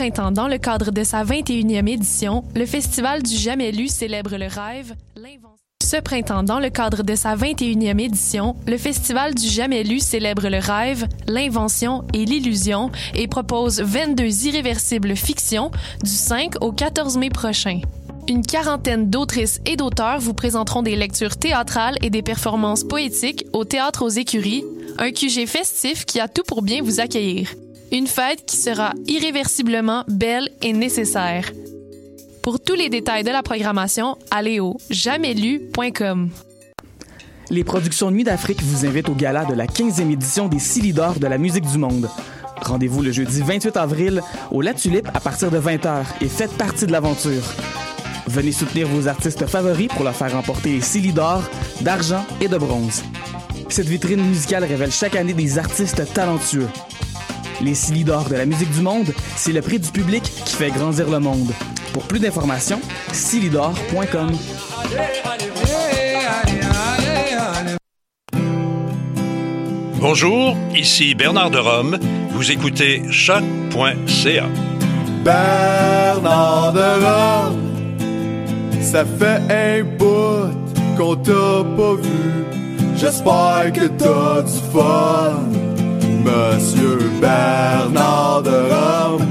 printemps, dans le cadre de sa 21e édition, le Festival du célèbre le rêve. Ce printemps, dans le cadre de sa 21e édition, le Festival du Jamais Lu célèbre le rêve, l'invention et l'illusion et propose 22 irréversibles fictions du 5 au 14 mai prochain. Une quarantaine d'autrices et d'auteurs vous présenteront des lectures théâtrales et des performances poétiques au Théâtre aux Écuries, un QG festif qui a tout pour bien vous accueillir. Une fête qui sera irréversiblement belle et nécessaire. Pour tous les détails de la programmation, allez au jamaislu.com. Les productions Nuit d'Afrique vous invitent au gala de la 15e édition des Silidor de la musique du monde. Rendez-vous le jeudi 28 avril au La Tulipe à partir de 20h et faites partie de l'aventure. Venez soutenir vos artistes favoris pour leur faire remporter les Silidor d'argent et de bronze. Cette vitrine musicale révèle chaque année des artistes talentueux. Les Silidor de la musique du monde, c'est le prix du public qui fait grandir le monde. Pour plus d'informations, silidor.com. Bonjour, ici Bernard de Rome. Vous écoutez choc.ca. Bernard de Rome, ça fait un bout qu'on t'a pas vu. J'espère que t'as du fun, Monsieur Bernard de Rome.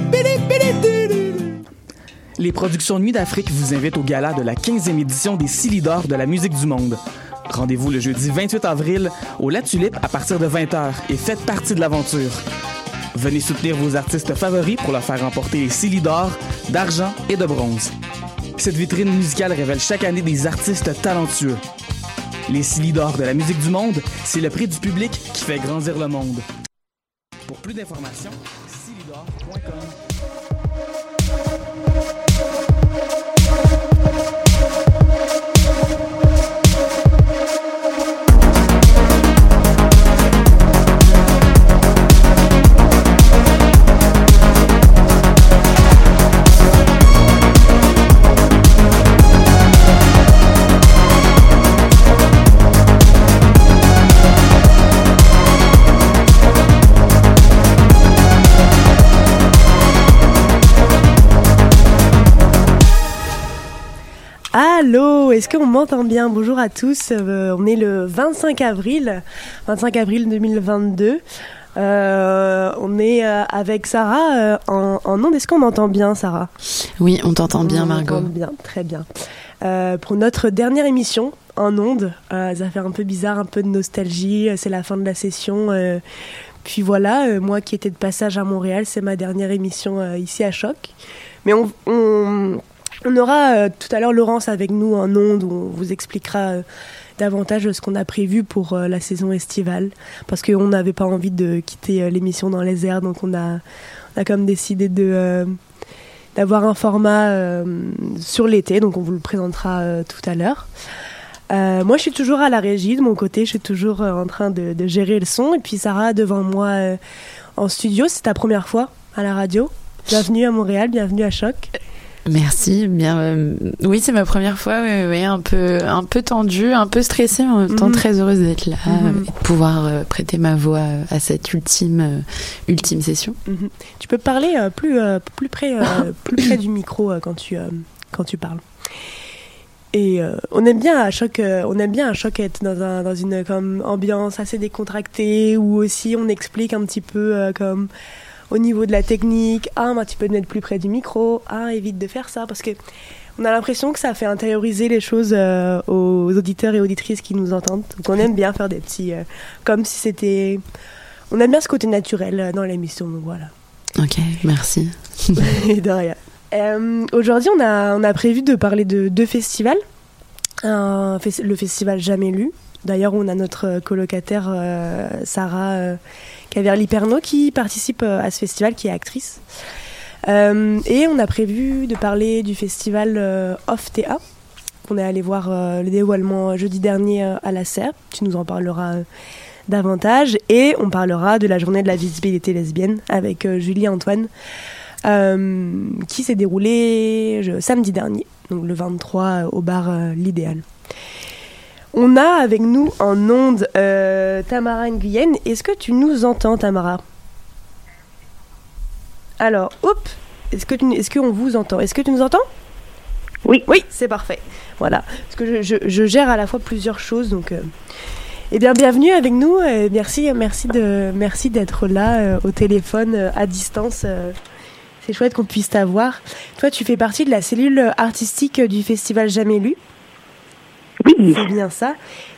Les productions Nuit d'Afrique vous invitent au gala de la 15e édition des Silidor de la musique du monde. Rendez-vous le jeudi 28 avril au La Tulipe à partir de 20h et faites partie de l'aventure. Venez soutenir vos artistes favoris pour leur faire remporter les Silidor d'argent et de bronze. Cette vitrine musicale révèle chaque année des artistes talentueux. Les Silidor de la musique du monde, c'est le prix du public qui fait grandir le monde. Pour plus d'informations, silidor.com. Allô, est-ce qu'on m'entend bien? Bonjour à tous, euh, on est le 25 avril, 25 avril 2022. Euh, on est euh, avec Sarah euh, en, en onde. Est-ce qu'on m'entend bien, Sarah? Oui, on t'entend bien, Margot. bien, très bien. Pour notre dernière émission en onde, ça fait un peu bizarre, un peu de nostalgie. C'est la fin de la session. puis voilà, moi qui étais de passage à Montréal, c'est ma dernière émission ici à Choc. Mais on, on, on aura euh, tout à l'heure Laurence avec nous en onde où on vous expliquera euh, davantage ce qu'on a prévu pour euh, la saison estivale. Parce qu'on n'avait pas envie de quitter euh, l'émission dans les airs, donc on a, on a comme décidé de... euh, d'avoir un format euh, sur l'été, donc on vous le présentera euh, tout à l'heure. Euh, moi, je suis toujours à la régie de mon côté, je suis toujours euh, en train de, de gérer le son. Et puis Sarah, devant moi euh, en studio, c'est ta première fois à la radio. Bienvenue à Montréal, bienvenue à Choc. Merci. Bien, euh, oui, c'est ma première fois. Ouais, un peu, un peu tendue, un peu stressée, en même temps Mhm. très heureuse d'être là Mhm. et de pouvoir euh, prêter ma voix à cette ultime, euh, ultime session. Mhm. Tu peux parler plus, plus, près, plus près du micro quand, tu, quand tu parles. Et euh, on aime bien à choc, euh, on aime bien à choc être dans, un, dans une comme ambiance assez décontractée où aussi on explique un petit peu euh, comme au niveau de la technique. Ah, bah, tu peux te mettre plus près du micro. Ah, évite de faire ça parce que on a l'impression que ça fait intérioriser les choses euh, aux auditeurs et auditrices qui nous entendent. Donc on aime bien faire des petits, euh, comme si c'était, on aime bien ce côté naturel euh, dans l'émission. Voilà. Ok, merci. Et de rien. Euh, Aujourd'hui, on a, on a prévu de parler de deux festivals. Un le festival Jamais Lu. D'ailleurs, on a notre colocataire Sarah euh, Caverly-Pernot qui participe euh, à ce festival, qui est actrice. Euh, et on a prévu de parler du festival euh, Off TA. On est allé voir le dévoilement jeudi dernier à la Serre. Tu nous en parleras davantage. Et on parlera de la journée de la visibilité lesbienne avec Julie Antoine qui s'est déroulé je- samedi dernier, donc le 23 euh, au bar L'Idéal. On a avec nous en onde euh, Tamara Nguyen. Est-ce que tu nous entends, Tamara? Alors, oups, est-ce que tu, est-ce qu'on vous entend? Est-ce que tu nous entends? Oui. Oui, c'est parfait. Voilà. Parce que je, je, je, gère à la fois plusieurs choses, donc. Euh... Eh bien, bienvenue avec nous. Euh, merci, merci de, merci d'être là euh, au téléphone euh, à distance. c'est chouette qu'on puisse t'avoir. Toi, tu fais partie de la cellule artistique du festival Jamais Lu. Oui. C'est bien ça.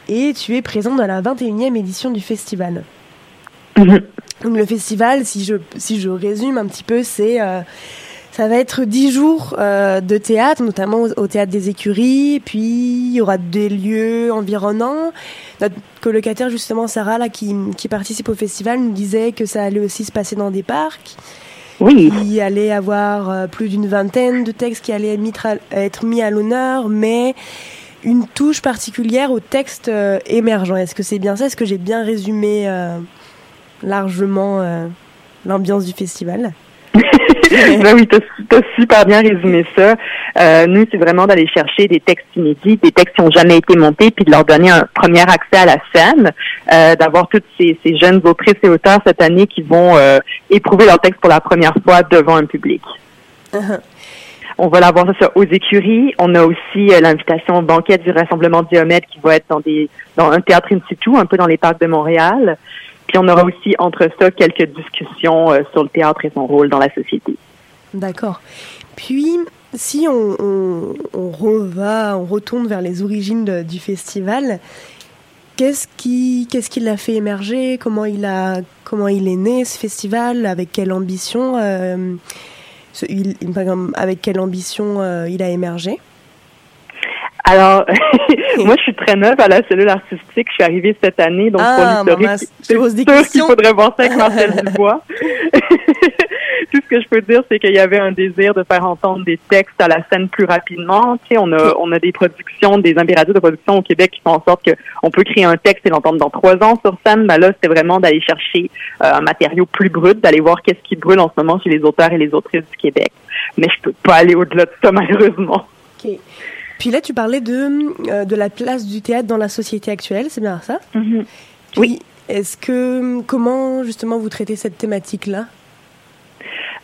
Et tu es présente dans la 21e édition du festival. Mhm. Donc le festival, si je, si je résume un petit peu, c'est ça va être dix jours euh, de théâtre, notamment au, au, théâtre des écuries. Puis il y aura des lieux environnants. Notre colocataire justement Sarah là qui, qui participe au festival nous disait que ça allait aussi se passer dans des parcs. Oui. Il y allait avoir euh, plus d'une vingtaine de textes qui allaient être mis à l'honneur, mais une touche particulière au texte euh, émergent. Est-ce que c'est bien ça? Est-ce que j'ai bien résumé euh, largement euh, l'ambiance du festival? Ben oui, tu as, super bien résumé ça. Euh, nous, c'est vraiment d'aller chercher des textes inédits, des textes qui n'ont jamais été montés, puis de leur donner un premier accès à la scène, euh, d'avoir toutes ces, ces, jeunes autrices et auteurs cette année qui vont euh, éprouver leur texte pour la première fois devant un public. On va l'avoir ça aux écuries. On a aussi euh, l'invitation au banquet du Rassemblement Diomède qui va être dans un théâtre in situ, un peu dans les parcs de Montréal. Puis on aura aussi entre ça quelques discussions euh, sur le théâtre et son rôle dans la société. D'accord. Puis si on, on, on retourne vers les origines du festival, qu'est-ce qui qu'est-ce qui l'a fait émerger? Comment il a comment il est né ce festival? Avec quelle ambition euh, ce, il, Avec quelle ambition euh, il a émergé? Alors, moi, je suis très neuve à la cellule artistique. Je suis arrivée cette année, donc ah, pour l'historique, c'est sûr qu'il faudrait voir ça avec Marcel Dubois. Tout ce que je peux dire, c'est qu'il y avait un désir de faire entendre des textes à la scène plus rapidement. Tu sais, on a, on a des productions, des impératifs de production au Québec qui font en sorte qu'on peut créer un texte et l'entendre dans trois ans sur scène. Ben là, c'était vraiment d'aller chercher euh, un matériau plus brut, d'aller voir qu'est-ce qui brûle en ce moment chez les auteurs et les autrices du Québec. Mais je peux pas aller au-delà de ça, malheureusement. Okay. Puis là, tu parlais de, euh, de la place du théâtre dans la société actuelle, c'est bien ça? Mm -hmm. Puis, Oui. Est-ce que comment justement vous traitez cette thématique-là?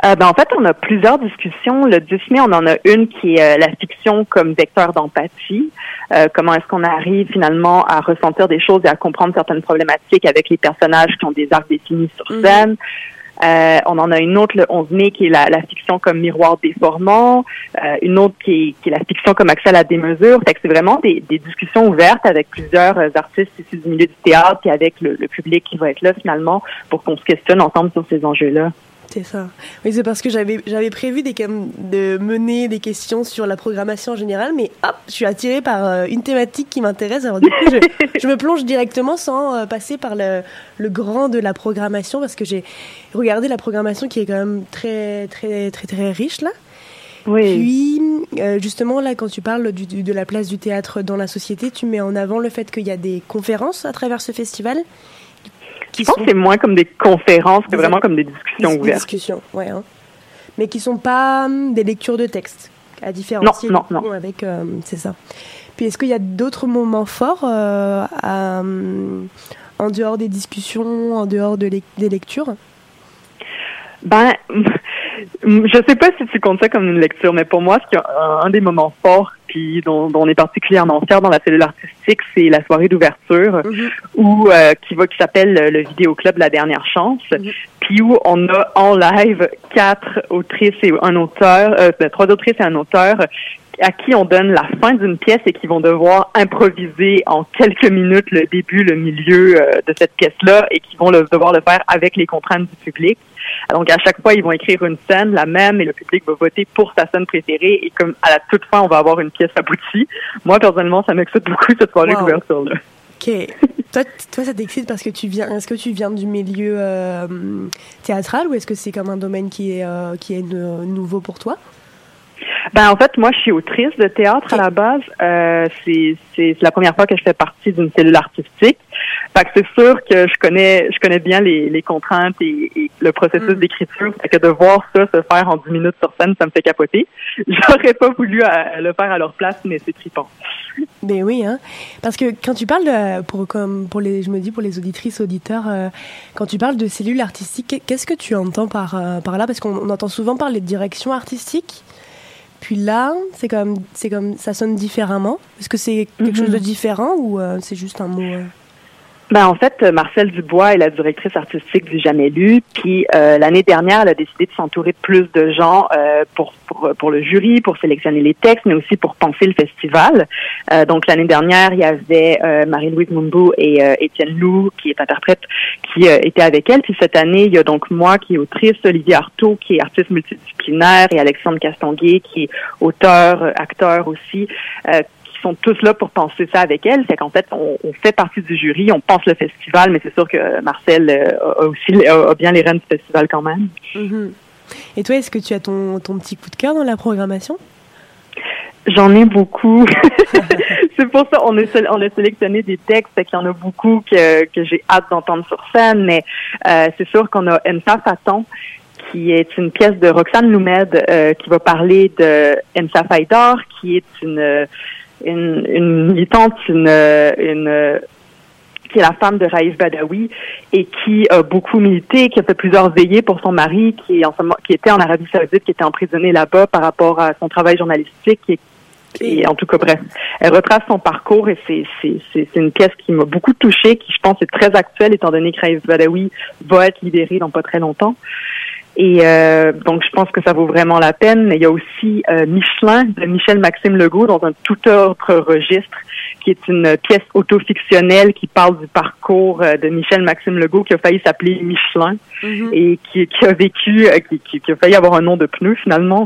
Euh, ben, en fait, on a plusieurs discussions. Le 10 mai, on en a une qui est euh, la fiction comme vecteur d'empathie. Euh, comment est-ce qu'on arrive finalement à ressentir des choses et à comprendre certaines problématiques avec les personnages qui ont des arcs définis sur scène. Mm -hmm. Euh, on en a une autre le 11 mai qui est la, la fiction comme miroir déformant, euh, une autre qui est, qui est, la fiction comme accès à la démesure. Fait que c'est vraiment des, des, discussions ouvertes avec plusieurs euh, artistes issus du milieu du théâtre et avec le, le public qui va être là finalement pour qu'on se questionne ensemble sur ces enjeux-là. C'est ça. Oui, c'est parce que j'avais j'avais prévu des, de mener des questions sur la programmation en général, mais hop, je suis attirée par euh, une thématique qui m'intéresse. Alors du coup, je, je, me plonge directement sans euh, passer par le, le grand de la programmation parce que j'ai regardé la programmation qui est quand même très très très très riche là. Oui. Puis, euh, justement, là, quand tu parles du, du, de la place du théâtre dans la société, tu mets en avant le fait qu'il y a des conférences à travers ce festival. Je pense que c'est moins comme des conférences que vraiment comme des discussions des, ouvertes. Des discussions, ouais. Hein. Mais qui sont pas hum, des lectures de texte, à différencier. Non, non, non. Avec, euh, c'est ça. Puis est-ce qu'il y a d'autres moments forts euh, à, um, en dehors des discussions, en dehors de les, des lectures? Ben, je sais pas si tu comptes ça comme une lecture, mais pour moi, ce qui un, un des moments forts puis dont, dont, on est particulièrement fier dans la cellule artistique, c'est la soirée d'ouverture mm -hmm. où euh, qui va qui s'appelle le vidéo club La Dernière Chance, mm -hmm. puis où on a en live quatre autrices et un auteur, euh, trois autrices et un auteur à qui on donne la fin d'une pièce et qui vont devoir improviser en quelques minutes le début, le milieu euh, de cette pièce-là et qui vont le, devoir le faire avec les contraintes du public. Donc, à chaque fois, ils vont écrire une scène, la même, et le public va voter pour sa scène préférée. Et comme à la toute fin, on va avoir une pièce aboutie. Moi, personnellement, ça m'excite beaucoup cette soirée wow. d'ouverture-là. Ok. toi, toi, ça t'excite parce que tu viens. Est-ce que tu viens du milieu euh, théâtral ou est-ce que c'est comme un domaine qui est euh, qui est nouveau pour toi? Ben en fait, moi, je suis autrice de théâtre à la base. Euh, c'est la première fois que je fais partie d'une cellule artistique. Fait que c'est sûr que je connais je connais bien les, les contraintes et, le processus mm. d'écriture. Fait que de voir ça se faire en 10 minutes sur scène, ça me fait capoter. J'aurais pas voulu le faire à leur place, mais c'est trippant. Ben oui, hein. Parce que quand tu parles de, pour comme pour les, je me dis pour les auditrices auditeurs, euh, quand tu parles de cellules artistiques, qu'est-ce que tu entends par euh, par là? Parce qu'on entend souvent parler de direction artistique. Puis là, c'est comme c'est comme ça sonne différemment. Est-ce que c'est quelque chose de mhm. différent ou euh, c'est juste un mot ben, en fait, Marcel Dubois est la directrice artistique du Jamais Lu. Puis euh, l'année dernière, elle a décidé de s'entourer de plus de gens euh, pour, pour, pour le jury, pour sélectionner les textes, mais aussi pour penser le festival. Euh, donc l'année dernière, il y avait Marie-Louise Mumbu et Étienne Lou, qui est interprète, qui étaient avec elle. Puis cette année, il y a donc moi qui est autrice, Olivier Artaud qui est artiste multidisciplinaire et Alexandre Castonguay qui est auteur, acteur aussi, sont tous là pour penser ça avec elle. C'est qu'en fait, on, fait partie du jury, on pense le festival, mais c'est sûr que Marcel euh, a aussi a, bien les rênes du festival quand même. Mm-hmm. Et toi, est-ce que tu as ton, ton petit coup de cœur dans la programmation? J'en ai beaucoup. c'est pour ça on, est, on a sélectionné des textes, qu'il y en a beaucoup que, que j'ai hâte d'entendre sur scène, mais euh, c'est sûr qu'on a Ensa Faton, qui est une pièce de Roxane Loumed euh, qui va parler de Ensa Faidor, qui est une une, une militante, une, une qui est la femme de Raïf Badawi et qui a beaucoup milité, qui a fait plusieurs veillées pour son mari, qui, est en qui était en Arabie Saoudite, qui était emprisonné là-bas par rapport à son travail journalistique. Et, et en tout cas, bref, elle retrace son parcours et c'est, c'est, c'est, une pièce qui m'a beaucoup touchée, qui je pense est très actuelle étant donné que Raïf Badawi va être libéré dans pas très longtemps. Et euh, donc, je pense que ça vaut vraiment la peine. Il y a aussi euh, Michelin de Michel Maxime Legault dans un tout autre registre, qui est une pièce autofictionnelle qui parle du parcours euh, de Michel Maxime Legault qui a failli s'appeler Michelin mm-hmm. et qui, qui, a vécu, qui, qui, a failli avoir un nom de pneu finalement.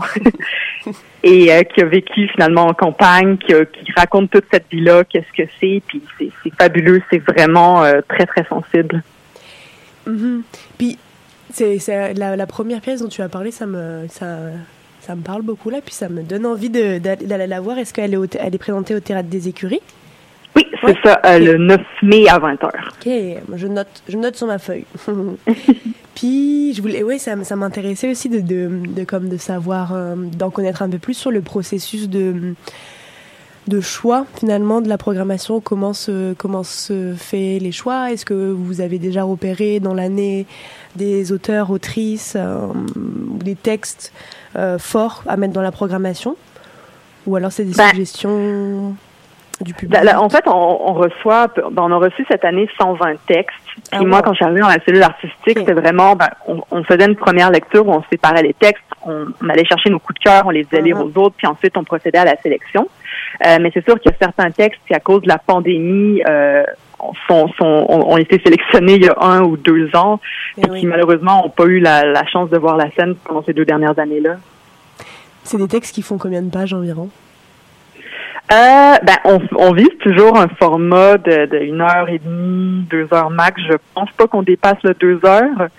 et qui a vécu finalement en campagne, qui, qui raconte toute cette vie-là, qu'est-ce que c'est, puis c'est fabuleux, c'est vraiment très très sensible. Mm-hmm. Puis c'est la, première pièce dont tu as parlé, ça me, ça, ça me parle beaucoup là, puis ça me donne envie d'aller la voir. Est-ce qu'elle est, elle est présentée au Théâtre des Écuries? Oui, c'est ça, euh, le 9 mai à 20h. Ok, je note, je note sur ma feuille. puis, je voulais, oui, ça, ça m'intéressait aussi de, de, de, comme de savoir, euh, d'en connaître un peu plus sur le processus de de choix finalement de la programmation Comment se, comment se fait les choix? Est-ce que vous avez déjà repéré dans l'année des auteurs, autrices, euh, des textes euh, forts à mettre dans la programmation? Ou alors c'est des bah, suggestions du public? En fait, on, reçoit, ben, on a reçu cette année 120 textes. Ah, moi, quand je suis arrivée dans la cellule artistique, c'était vraiment, ben, on, faisait une première lecture où on séparait les textes, on, allait chercher nos coups de cœur, on les faisait lire uh-huh. aux autres, puis ensuite on procédait à la sélection. Euh, mais c'est sûr qu'il y a certains textes qui, à cause de la pandémie, euh, sont, sont, ont, été sélectionnés il y a un ou deux ans eh et, qui malheureusement n'ont pas eu la, la, chance de voir la scène pendant ces deux dernières années-là. C'est des textes qui font combien de pages environ? Euh, ben, on, on, vise toujours un format de, de une heure et demie, deux heures max. Je pense pas qu'on dépasse le deux heures.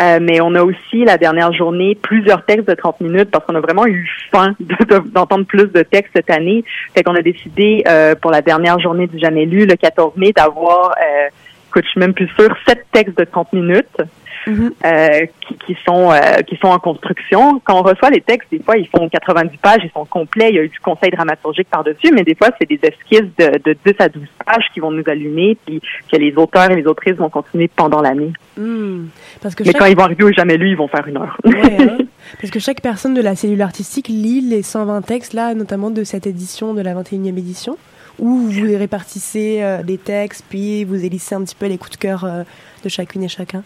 Euh, mais on a aussi la dernière journée plusieurs textes de 30 minutes parce qu'on a vraiment eu faim d'entendre plus de textes cette année. Fait qu'on a décidé euh, pour la dernière journée du Jamais lu, le 14 mai, d'avoir, euh, écoute, je suis même plus sûre, sept textes de 30 minutes. Mhm. euh, qui, qui, sont euh, qui sont en construction. Quand on reçoit les textes, des fois, ils font 90 pages, ils sont complets, il y a eu du conseil dramaturgique par-dessus, mais des fois, c'est des esquisses de, de 10 à 12 pages qui vont nous allumer, puis que les auteurs et les autrices vont continuer pendant l'année. Hmm. Parce que mais quand ils vont arriver au jamais lu, ils vont faire une heure. Hein. Parce que chaque personne de la cellule artistique lit les 120 textes, là, notamment de cette édition, de la 21e édition, où vous répartissez euh, des textes, puis vous élissez un petit peu les coups de cœur euh, de chacune et chacun.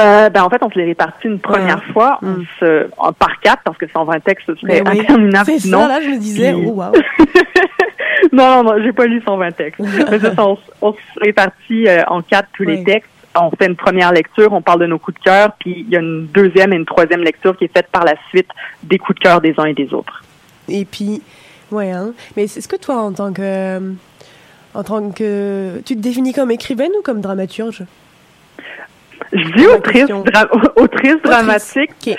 Euh, ben, en fait, on se les répartit une première fois on mm. se, par quatre, parce que 120 textes, ce serait oui. interminable. C'est ça, là, je me disais, oh, wow. non, non, non, j'ai pas lu 120 textes. Mais on, on, se répartit euh, en quatre tous les textes. On fait une première lecture, on parle de nos coups de cœur, puis il y a une deuxième et une troisième lecture qui est faite par la suite des coups de cœur des uns et des autres. Et puis, ouais, hein. Mais est-ce que toi, en tant que, en tant que, tu te définis comme écrivaine ou comme dramaturge? Je dis autrice, dramatique.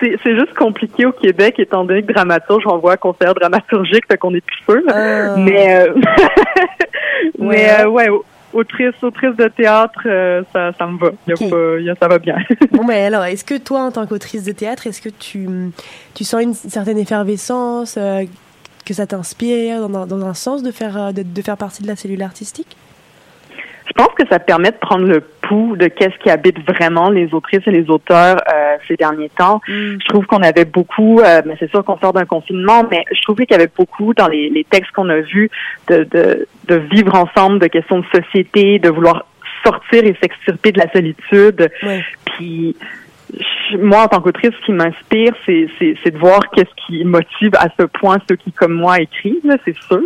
C'est juste compliqué au Québec, étant donné que dramaturge, on voit conseillère dramaturgique, fait qu'on est plus sûr. Ah. Mais, euh, mais euh, ouais, autrice, autrice de théâtre, euh, ça, ça me va. Y a Ok. pas, y a- ça va bien. Bon, mais alors, est-ce que toi, en tant qu'autrice de théâtre, est-ce que tu, tu sens une certaine effervescence, euh, que ça t'inspire dans, dans un sens de faire, euh, de, de faire partie de la cellule artistique? Je pense que ça permet de prendre le pouls de qu'est-ce qui habite vraiment les autrices et les auteurs euh, ces derniers temps. Je trouve qu'on avait beaucoup, euh, mais c'est sûr qu'on sort d'un confinement, mais je trouvais qu'il y avait beaucoup dans les, les textes qu'on a vus de, de, de vivre ensemble, de questions de société, de vouloir sortir et s'extirper de la solitude. Puis moi, en tant qu'autrice, ce qui m'inspire, c'est, c'est, c'est de voir qu'est-ce qui motive à ce point ceux qui, comme moi, écrivent, c'est sûr.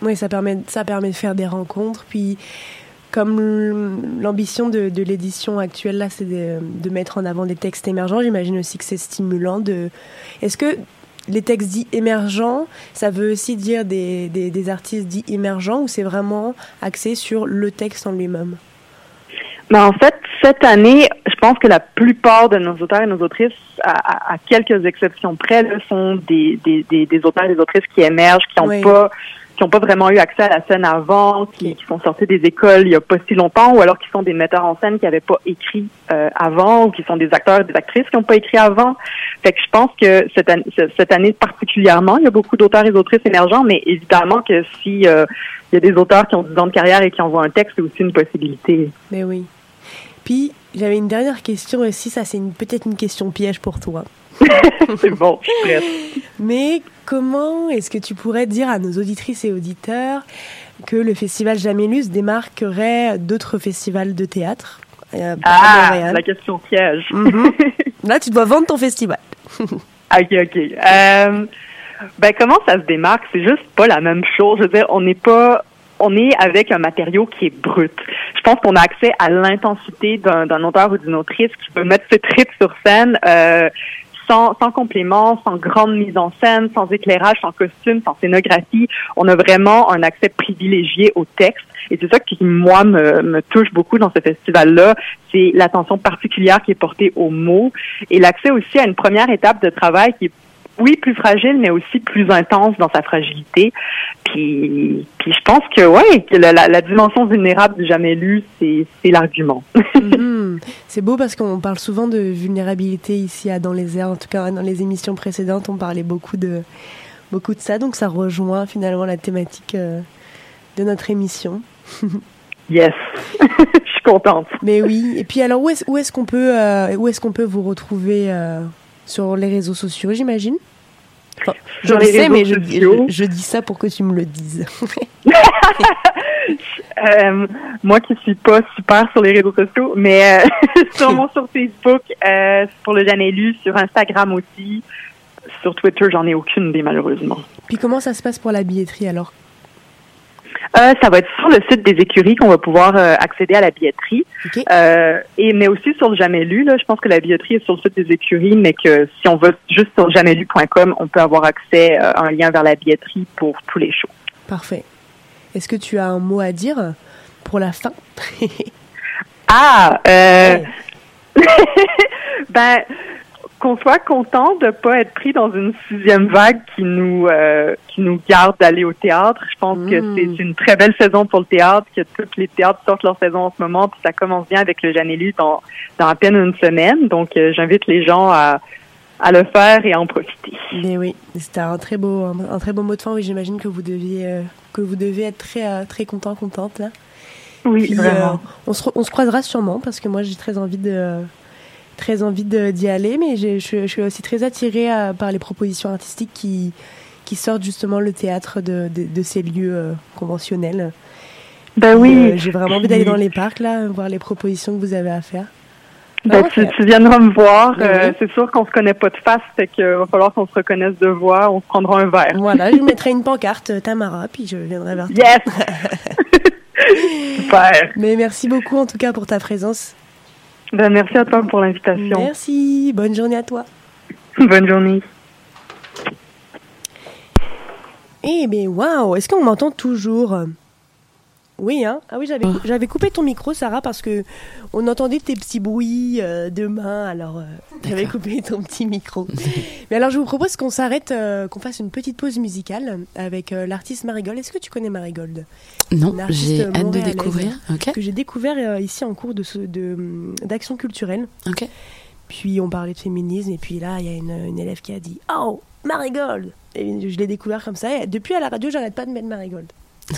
Oui, ça permet, ça permet de faire des rencontres. Puis, comme l'ambition de, de l'édition actuelle, là, c'est de, de mettre en avant des textes émergents, j'imagine aussi que c'est stimulant. De... Est-ce que les textes dits émergents, ça veut aussi dire des, des, des artistes dits émergents ou c'est vraiment axé sur le texte en lui-même? Mais en fait, cette année, je pense que la plupart de nos auteurs et nos autrices, à, à- à quelques exceptions près, là, sont des, des, des, des auteurs et des autrices qui émergent, qui n'ont Oui. pas qui ont pas vraiment eu accès à la scène avant, qui, qui sont sortis des écoles il y a pas si longtemps, ou alors qui sont des metteurs en scène qui n'avaient pas écrit euh, avant, ou qui sont des acteurs et des actrices qui n'ont pas écrit avant. Fait que je pense que cette année, cette année particulièrement, il y a beaucoup d'auteurs et d'autrices émergents, mais évidemment que si euh, il y a des auteurs qui ont 10 ans de carrière et qui envoient un texte, c'est aussi une possibilité. Mais oui. Puis, j'avais une dernière question aussi, ça c'est peut-être une question piège pour toi. c'est bon, je suis prête. Mais comment est-ce que tu pourrais dire à nos auditrices et auditeurs que le festival Jamélus démarquerait d'autres festivals de théâtre euh, Ah, Montréal la question piège. Mhm. Là, tu dois vendre ton festival. ok, ok. Euh, ben, comment ça se démarque? C'est juste pas la même chose. Je veux dire, on n'est pas, on est avec un matériau qui est brut. Je pense qu'on a accès à l'intensité d'un, d'un auteur ou d'une autrice qui peut mettre ses tripes sur scène, euh, sans, complément, sans grande mise en scène, sans éclairage, sans costume, sans scénographie. On a vraiment un accès privilégié au texte. Et c'est ça qui, moi, me, me touche beaucoup dans ce festival-là. C'est l'attention particulière qui est portée aux mots et l'accès aussi à une première étape de travail qui est oui, plus fragile, mais aussi plus intense dans sa fragilité. Puis, puis je pense que, ouais, que la, la, la dimension vulnérable du jamais lu, c'est, l'argument. Mhm. C'est beau parce qu'on parle souvent de vulnérabilité ici à Dans les airs. En tout cas, dans les émissions précédentes, on parlait beaucoup de, beaucoup de ça. Donc, ça rejoint finalement la thématique euh, de notre émission. Yes. je suis contente. Mais oui. Et puis, alors, où est-ce, est-ce qu'on peut, euh, où est-ce qu'on peut vous retrouver euh, sur les réseaux sociaux, j'imagine Enfin, Je Sur le sais, mais je, dis ça pour que tu me le dises. Euh, moi qui suis pas super sur les réseaux sociaux, mais euh, sûrement sur Facebook, euh, pour le jamais lu, sur Instagram aussi. Sur Twitter, j'en ai aucune idée, malheureusement. Puis, comment ça se passe pour la billetterie alors? Euh, ça va être sur le site des écuries qu'on va pouvoir euh, accéder à la billetterie. Ok. Euh, et mais aussi sur le jamais lu. Là, je pense que la billetterie est sur le site des écuries, mais que si on va juste sur jamaislu.com, on peut avoir accès euh, à un lien vers la billetterie pour tous les shows. Parfait. Est-ce que tu as un mot à dire pour la fin? Ah, euh, ben qu'on soit content de pas être pris dans une sixième vague qui nous euh, qui nous garde d'aller au théâtre. Je pense que Mm. c'est une très belle saison pour le théâtre, que tous les théâtres sortent leur saison en ce moment, puis ça commence bien avec le Janélu dans dans à peine une semaine. Donc euh, j'invite les gens à à le faire et à en profiter. Mais oui, c'était un très beau, un, un très beau mot de fin. Oui, j'imagine que vous deviez, euh, que vous devez être très, très content, contente là. Oui, Puis, vraiment. euh, on, se, on se croisera sûrement parce que moi j'ai très envie de, très envie d'y aller, mais je, je suis aussi très attirée euh, par les propositions artistiques qui, qui sortent justement le théâtre de, de, de ces lieux euh, conventionnels. Ben oui. euh, j'ai vraiment envie d'aller dans les parcs là, voir les propositions que vous avez à faire. Ben, tu, viendras me voir. Euh. C'est sûr qu'on se connaît pas de face, fait que va falloir qu'on se reconnaisse de voix. On se prendra un verre. Voilà, je mettrai une pancarte Tamara, puis je viendrai vers toi. Yes! Super. Mais merci beaucoup en tout cas pour ta présence. Ben, merci à toi pour l'invitation. Merci, bonne journée à toi. Bonne journée. Eh bien, waouh, est-ce qu'on m'entend toujours? Oui, hein Ah oui, j'avais Oh. j'avais coupé ton micro, Sarah, parce que on entendait tes petits bruits euh, de main, alors euh, j'avais coupé ton petit micro. Mais alors, je vous propose qu'on s'arrête, euh, qu'on fasse une petite pause musicale avec euh, l'artiste Marigold. Est-ce que tu connais Marigold? Non, j'ai hâte de découvrir. Que j'ai découvert euh, ici en cours de ce- de, hum, d'action culturelle. ok. Puis on parlait de féminisme, et puis là, il y a une, une élève qui a dit Oh, Marigold Et je l'ai découvert comme ça. Et depuis, à la radio, j'arrête pas de mettre Marigold.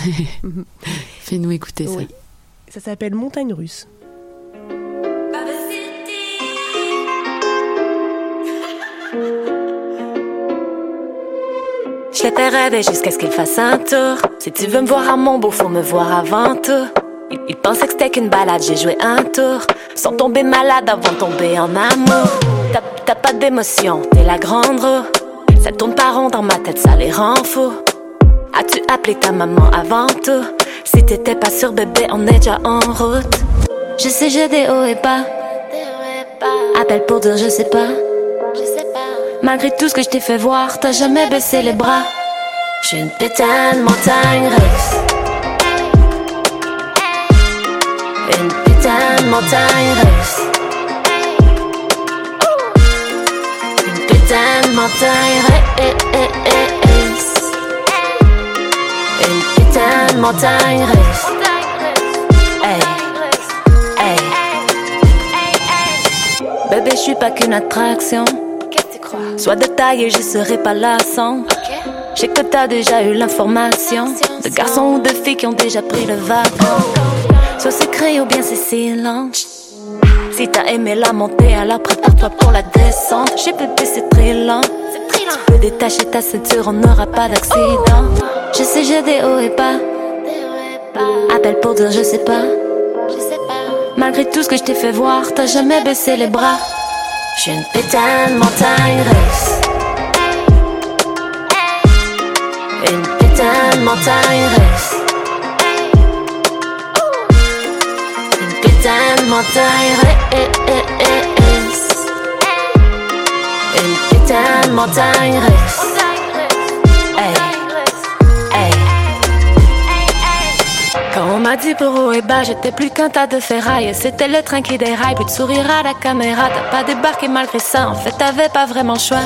Fais-nous écouter ça. Oui. Ça s'appelle Montagne Russe. Je l'ai fait rêver jusqu'à ce qu'il fasse un tour. Si tu veux me voir à mon beau, faut me voir avant tout. Il, il pensait que c'était qu'une balade, j'ai joué un tour. Sans tomber malade avant de tomber en amour. T'as- T'as pas d'émotion, t'es la grande roue. Ça tourne pas rond dans ma tête, ça les rend fous. As-tu appelé ta maman avant tout? Si t'étais pas sûr, bébé, on est déjà en route. Je sais, j'ai des hauts et bas. Appelle pour dire je sais pas. Malgré tout ce que je t'ai fait voir, t'as jamais baissé les bras. J'ai une putain de montagne russe. Une putain de montagne russe. Une putain de montagne russe. Une putain de montagne russe. Hey. Hey. Bébé, je suis pas qu'une attraction. Sois de taille et je serai pas lassant. J'ai que t'as déjà eu l'information. De garçons ou de filles qui ont déjà pris le wagon. Soit c'est ou bien c'est silence. Si t'as aimé la montée, alors prépare-toi pour la descente. J'ai bébé, c'est très lent. Tu peux détacher ta ceinture, on n'aura pas d'accident. Je sais, j'ai des hauts et bas. Appelle pour dire je sais pas. Malgré tout ce que je t'ai fait voir, t'as jamais baissé les bras. J'ai une putain de montagne russe. Une putain de montagne russe. Une putain de montagne russe. Une putain de montagne russe. Dit pour haut et bas, j'étais plus qu'un tas de ferraille. C'était le train qui déraille, puis de sourire à la caméra. T'as pas débarqué malgré ça, en fait t'avais pas vraiment choix.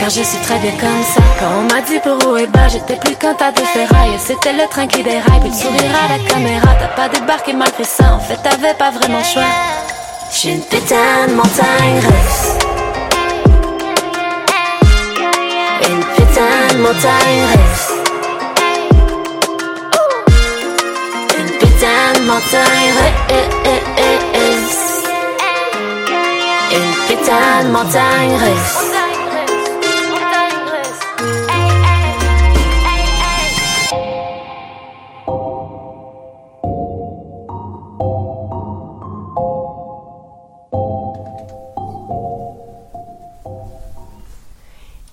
Car je suis très bien comme ça. Quand on m'a dit pour haut et bas, j'étais plus qu'un tas de ferraille. C'était le train qui déraille, puis de sourire à la caméra. T'as pas débarqué malgré ça, en fait t'avais pas vraiment choix. J'ai une putain de montagne russe. Une putain de montagne russe.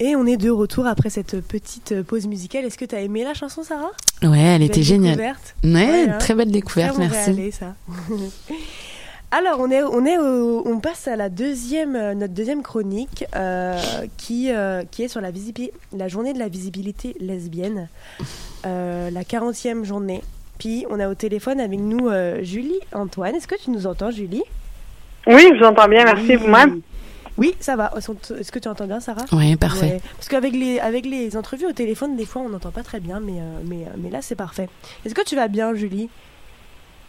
Et on est de retour après cette petite pause musicale. Est-ce que tu as aimé la chanson, Sarah? Ouais, elle était Belle géniale. découverte. Ouais, Ouais, hein. très belle découverte, Très merci. Montréalais, ça. Alors, on est, on est, au- on passe à la deuxième, euh, notre deuxième chronique, euh, qui, euh, qui est sur la la journée de la visibilité lesbienne, euh, la 40e journée. Puis, on a au téléphone avec nous euh, Julie Antoine. Est-ce que tu nous entends, Julie? Oui, je vous entends bien, merci Oui. vous-même? Oui, ça va. Est-ce que tu entends bien, Sarah? Ouais, parfait. Ouais. Parce qu'avec les, avec les entrevues au téléphone, des fois, on n'entend pas très bien, mais, euh, mais, euh, mais là, c'est parfait. Est-ce que tu vas bien, Julie?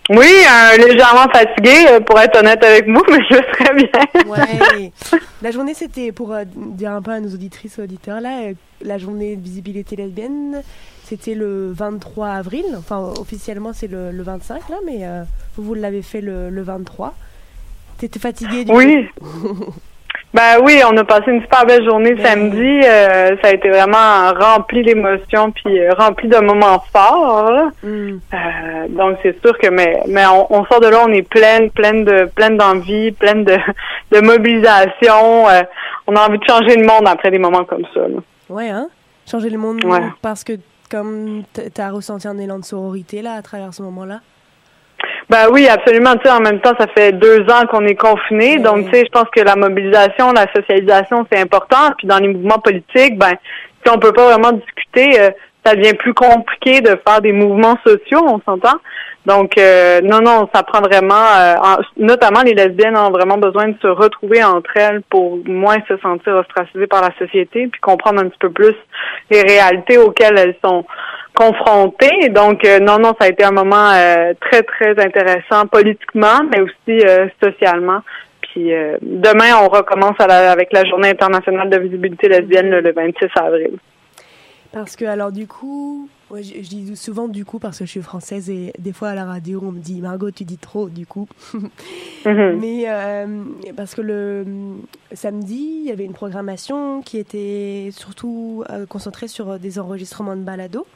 Oui, euh, légèrement fatiguée, pour être honnête avec vous, mais je serais bien. Ouais. la journée, c'était pour euh, dire un peu à nos auditrices et auditeurs, là, euh, la journée de visibilité lesbienne, c'était le 23 avril. Enfin, officiellement, c'est le, le 25, là, mais euh, vous, vous l'avez fait le, le 23. T'étais fatiguée du Oui. Ben oui, on a passé une super belle journée Ben samedi. euh, ça a été vraiment rempli d'émotions puis euh, rempli de moments forts. là. coup Hmm. Euh, donc c'est sûr que mais mais on, on sort de là, on est pleine, pleine de pleine d'envie, pleine de, de mobilisation. on a envie de changer le monde après des moments comme ça. là. Ouais, hein? Changer le monde Ouais. parce que comme t'as ressenti un élan de sororité, là, à travers ce moment-là? Ben oui, absolument. Tu sais, en même temps, ça fait deux ans qu'on est confinés, Oui. donc tu sais, je pense que la mobilisation, la socialisation, c'est important. Puis dans les mouvements politiques, ben, si on peut pas vraiment discuter, euh, ça devient plus compliqué de faire des mouvements sociaux, on s'entend. Donc, euh, non, non, ça prend vraiment, euh, notamment les lesbiennes ont vraiment besoin de se retrouver entre elles pour moins se sentir ostracisées par la société, puis comprendre un petit peu plus les réalités auxquelles elles sont confrontées. Donc, euh, non, non, ça a été un moment très, très intéressant politiquement, mais aussi socialement. Puis demain, on recommence avec la Journée internationale de visibilité lesbienne le 26 avril. Parce que, alors, du coup, je, dis souvent du coup parce que je suis française et des fois à la radio on me dit Margot tu dis trop du coup. Mhm. Mais euh, parce que le samedi il y avait une programmation qui était surtout euh, concentrée sur des enregistrements de balado.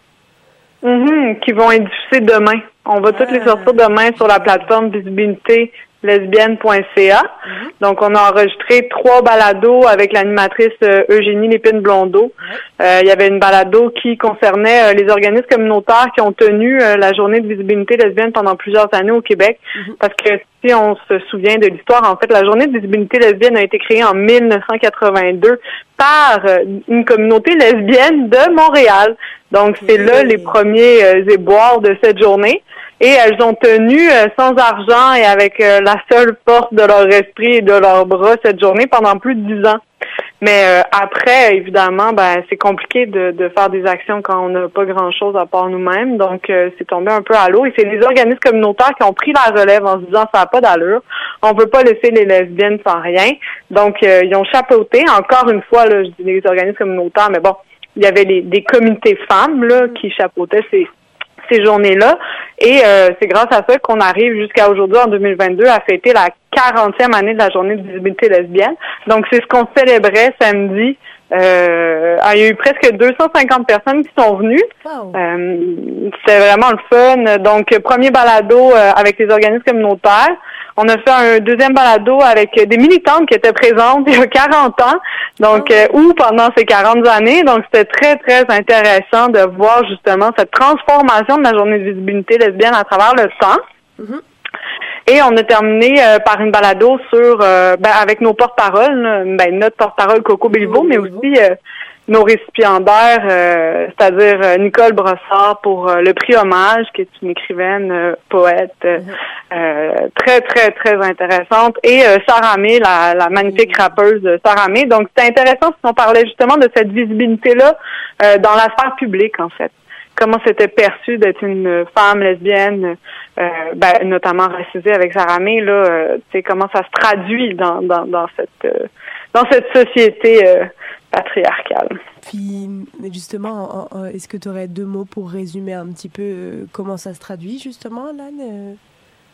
Mhm, qui vont être diffusés demain. On va toutes les ah. sortir demain sur la plateforme Visibilité lesbienne.ca. Mhm. Donc, on a enregistré trois balados avec l'animatrice euh, Eugénie Lépine Blondeau. Euh, il y avait une balado qui concernait euh, les organismes communautaires qui ont tenu la journée de visibilité lesbienne pendant plusieurs années au Québec. Mhm. Parce que si on se souvient de l'histoire, en fait, la journée de visibilité lesbienne a été créée en 1982 par une communauté lesbienne de Montréal. Donc, c'est là les premiers éboires de cette journée et elles ont tenu euh, sans argent et avec euh, la seule force de leur esprit et de leurs bras cette journée pendant plus de dix ans. Mais euh, après, évidemment, ben c'est compliqué de, de, faire des actions quand on n'a pas grand-chose à part nous-mêmes. Donc, c'est tombé un peu à l'eau. Et c'est les organismes communautaires qui ont pris la relève en se disant ça n'a pas d'allure. On veut pas laisser les lesbiennes sans rien. Donc, ils ont chapeauté. Encore une fois, là, je dis les organismes communautaires, mais bon, il y avait les, des comités femmes là qui chapeautaient ces, ces journées-là. Et euh, c'est grâce à ça qu'on arrive jusqu'à aujourd'hui, en 2022, à fêter la 40e année de la journée de visibilité lesbienne. Donc, c'est ce qu'on célébrait samedi. Euh, il y a eu presque 250 personnes qui sont venues. Euh, C'était vraiment le fun. Donc, premier balado euh, avec les organismes communautaires. On a fait un deuxième balado avec des militantes qui étaient présentes il y a 40 ans, donc oh. euh, ou pendant ces 40 années. Donc c'était très très intéressant de voir justement cette transformation de la journée de visibilité lesbienne à travers le temps. Mm-hmm. Et on a terminé euh, par une balado sur euh, ben, avec nos porte-paroles, ben, notre porte-parole Coco Bilbo, mais aussi nos récipiendaires, euh, c'est-à-dire euh, Nicole Brossard pour euh, le prix Hommage, qui est une écrivaine, poète, mm-hmm. très, très, très intéressante, et Sarah May, la, la magnifique mm-hmm. rappeuse Sarah May. Donc, c'est intéressant si on parlait justement de cette visibilité-là dans la sphère publique, en fait. Comment c'était perçu d'être une femme lesbienne, ben, notamment racisée avec Sarah May, là, c'est comment ça se traduit dans, dans, dans cette dans cette société patriarcale. Puis, justement, est-ce que tu aurais deux mots pour résumer un petit peu euh, comment ça se traduit, justement, là,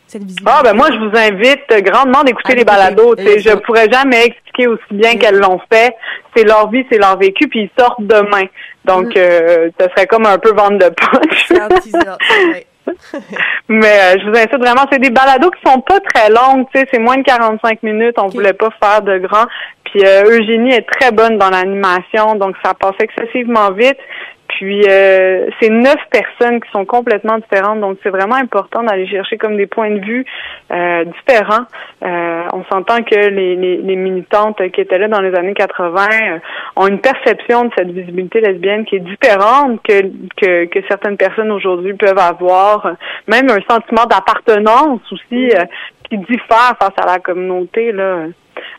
cette visite? Ah, ben moi, je vous invite grandement d'écouter les balados. Je pourrais jamais expliquer aussi bien qu'elles l'ont fait. C'est leur vie, c'est leur vécu, puis ils sortent demain. Donc, mm. euh, ce serait comme un peu vendre de punch. Mais euh, je vous incite vraiment, c'est des balados qui sont pas très longues, tu sais, c'est moins de 45 minutes, on voulait pas faire de grand. Puis euh, Eugénie est très bonne dans l'animation, donc ça passe excessivement vite. Puis euh, c'est neuf personnes qui sont complètement différentes, donc c'est vraiment important d'aller chercher comme des points de vue euh, différents. Euh, on s'entend que les, les, les, militantes qui étaient là dans les années 80 euh, ont une perception de cette visibilité lesbienne qui est différente que que, que certaines personnes aujourd'hui peuvent avoir, même un sentiment d'appartenance aussi qui diffère face à la communauté là.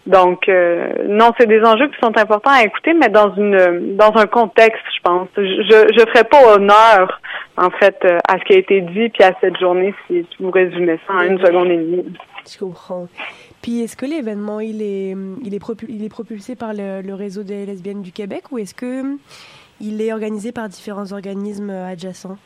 Donc, euh, non, c'est des enjeux qui sont importants à écouter, mais dans une dans un contexte, je pense. Je je ferai pas honneur, en fait, euh, à ce qui a été dit puis à cette journée si, vous résumez ça en une seconde et demie. Je comprends. Puis, est-ce que l'événement il est il est, il est propulsé par le, le, réseau des lesbiennes du Québec ou est-ce que il est organisé par différents organismes adjacents?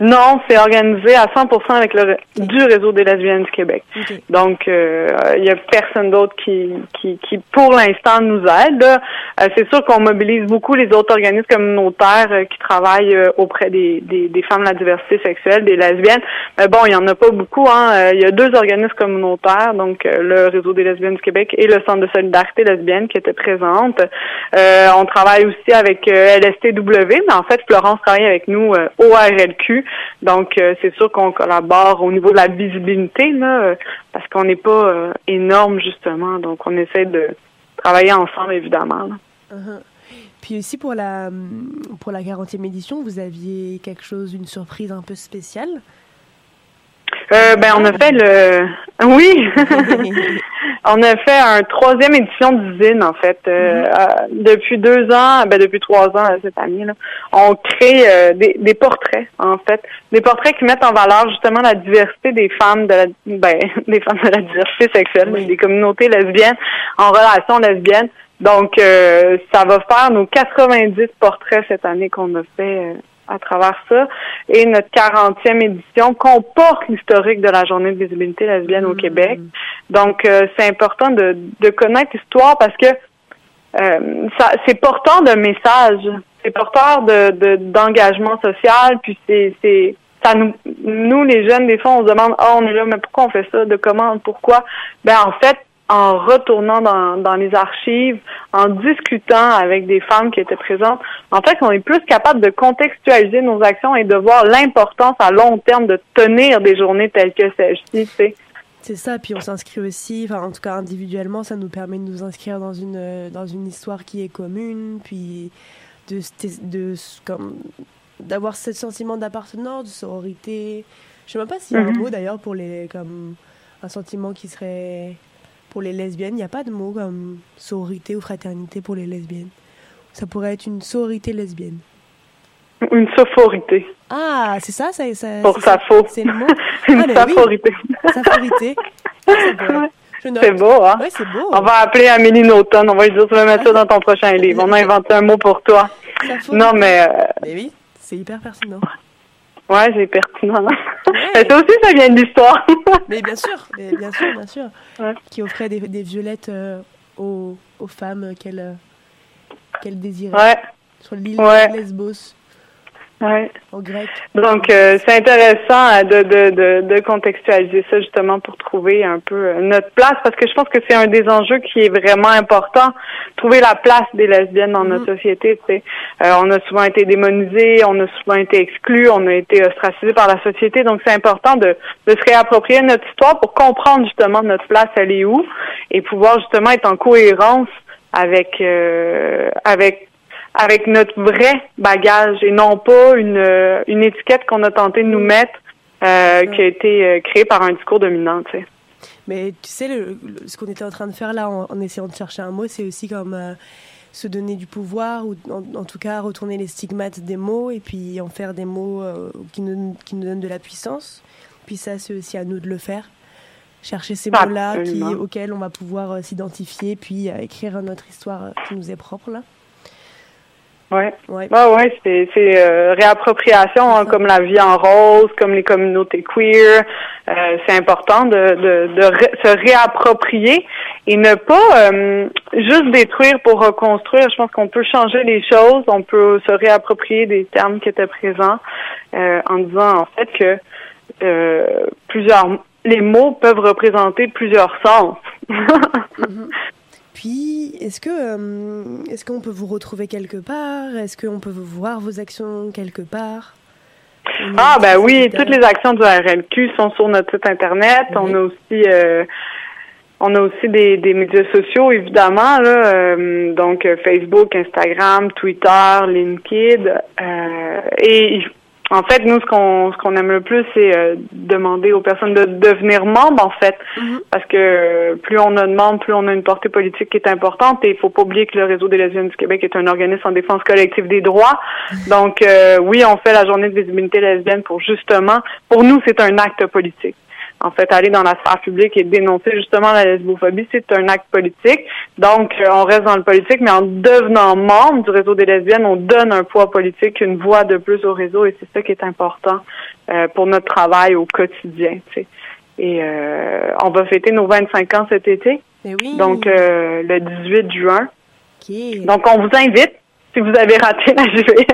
Non, c'est organisé à 100% avec le du réseau des lesbiennes du Québec. Donc, il euh, y a personne d'autre qui, qui, qui, pour l'instant, nous aide. Euh, c'est sûr qu'on mobilise beaucoup les autres organismes communautaires euh, qui travaillent auprès des, des, des, femmes de la diversité sexuelle, des lesbiennes. Mais bon, il y en a pas beaucoup. Hein. Il y a deux organismes communautaires, donc le réseau des lesbiennes du Québec et le Centre de solidarité lesbienne qui étaient présentes. on travaille aussi avec LSTW, mais en fait, Florence travaille avec nous au RLQ donc, euh, c'est sûr qu'on collabore au niveau de la visibilité, là, euh, parce qu'on n'est pas euh, énorme, justement. Donc, on essaie de travailler ensemble, évidemment. Uh-huh. Puis aussi pour la, pour la 40e édition, vous aviez quelque chose, une surprise un peu spéciale? Euh, ben, on a fait le. Oui! on a fait un troisième édition d'usine, en fait. Euh, mm-hmm. euh, depuis deux ans, ben, depuis trois ans cette année, là, on crée des, des, portraits, en fait. Des portraits qui mettent en valeur justement la diversité des femmes de la ben, des femmes de la diversité sexuelle, des communautés lesbiennes en relation lesbienne. Donc, ça va faire nos 90 portraits cette année qu'on a fait à travers ça. Et notre 40e édition comporte l'historique de la journée de visibilité lesbienne au mm. Québec. Donc, euh, c'est important de, de connaître l'histoire parce que euh, ça, c'est porteur de message, c'est porteur de, d'engagement social, puis c'est, c'est ça nous, nous les jeunes des fois on se demande oh on est là mais pourquoi on fait ça? De comment pourquoi? Ben en fait en retournant dans, dans les archives, en discutant avec des femmes qui étaient présentes, en fait, on est plus capable de contextualiser nos actions et de voir l'importance à long terme de tenir des journées telles que celle-ci, C'est ça, puis on s'inscrit aussi, enfin en tout cas individuellement, ça nous permet de nous inscrire dans une dans une histoire qui est commune, puis de de comme d'avoir ce sentiment d'appartenance, de sororité. Je sais même pas s'il y a un mm-hmm. mot d'ailleurs pour les comme un sentiment qui serait pour les lesbiennes. Il n'y a pas de mot comme sororité ou fraternité pour les lesbiennes. Ça pourrait être une sororité lesbienne. Une sophorité. Ah, c'est ça, ça, ça Pour sa faux. C'est le mot. une ah, saphorité. Saphorité. C'est beau, hein? Oui, c'est beau. On va appeler Amélie Naughton. On va lui dire, tu vas mettre ça dans ton prochain livre. On a inventé un mot pour toi. Non, mais... Euh, mais oui, c'est hyper pertinent. Ouais, c'est pertinent. Ouais. ça aussi, ça vient de l'histoire. mais bien sûr, bien sûr, bien sûr. Qui offrait des, des violettes euh, aux, aux, femmes qu'elle euh, qu'elle désirait. Ouais. Sur l'île de Lesbos. Ouais. Au grec. Donc euh, c'est intéressant euh, de, de, de, de, contextualiser ça justement pour trouver un peu euh, notre place parce que je pense que c'est un des enjeux qui est vraiment important, trouver la place des lesbiennes dans notre mm-hmm. société. Tu sais. on a souvent été démonisés, on a souvent été exclus, on a été ostracisés par la société, donc c'est important de, de se réapproprier notre histoire pour comprendre justement notre place, elle est où, et pouvoir justement être en cohérence avec avec avec notre vrai bagage et non pas une, euh, une étiquette qu'on a tenté de nous mettre euh, qui a été euh, créée par un discours dominant, tu sais. Mais tu sais, le, ce qu'on était en train de faire là en, essayant de chercher un mot, c'est aussi comme se donner du pouvoir ou en, tout cas retourner les stigmates des mots et puis en faire des mots qui, nous, qui nous donnent de la puissance. Puis ça, c'est aussi à nous de le faire. Chercher ces mots-là auxquels on va pouvoir s'identifier puis écrire notre histoire qui nous est propre là. Ouais. Ouais. Bah ouais, c'est c'est euh, réappropriation hein, comme la vie en rose, comme les communautés queer. Euh, c'est important de de, de se réapproprier et ne pas euh, juste détruire pour reconstruire. Je pense qu'on peut changer les choses, on peut se réapproprier des termes qui étaient présents en disant en fait que plusieurs les mots peuvent représenter plusieurs sens. Mm-hmm. Puis, est-ce que euh, est-ce qu'on peut vous retrouver quelque part? Est-ce qu'on peut voir vos actions quelque part? Ah ben oui, toutes les actions du RLQ sont sur notre site internet. On a aussi euh, on a aussi des, des médias sociaux, évidemment, là, euh, donc Facebook, Instagram, Twitter, LinkedIn. et en fait, nous, ce qu'on ce qu'on aime le plus, c'est euh, demander aux personnes de devenir membres, en fait, mm-hmm. parce que plus on a de membres, plus on a une portée politique qui est importante. Et il faut pas oublier que le réseau des lesbiennes du Québec est un organisme en défense collective des droits. Donc, euh, oui, on fait la journée de visibilité lesbienne pour justement, pour nous, c'est un acte politique. En fait, aller dans la sphère publique et dénoncer justement la lesbophobie, c'est un acte politique. Donc, euh, on reste dans le politique, mais en devenant membre du réseau des lesbiennes, on donne un poids politique, une voix de plus au réseau, et c'est ça qui est important euh, pour notre travail au quotidien. Et euh, on va fêter nos 25 ans cet été. Eh oui. Donc, le 18 juin. Donc, on vous invite si vous avez raté la juillet,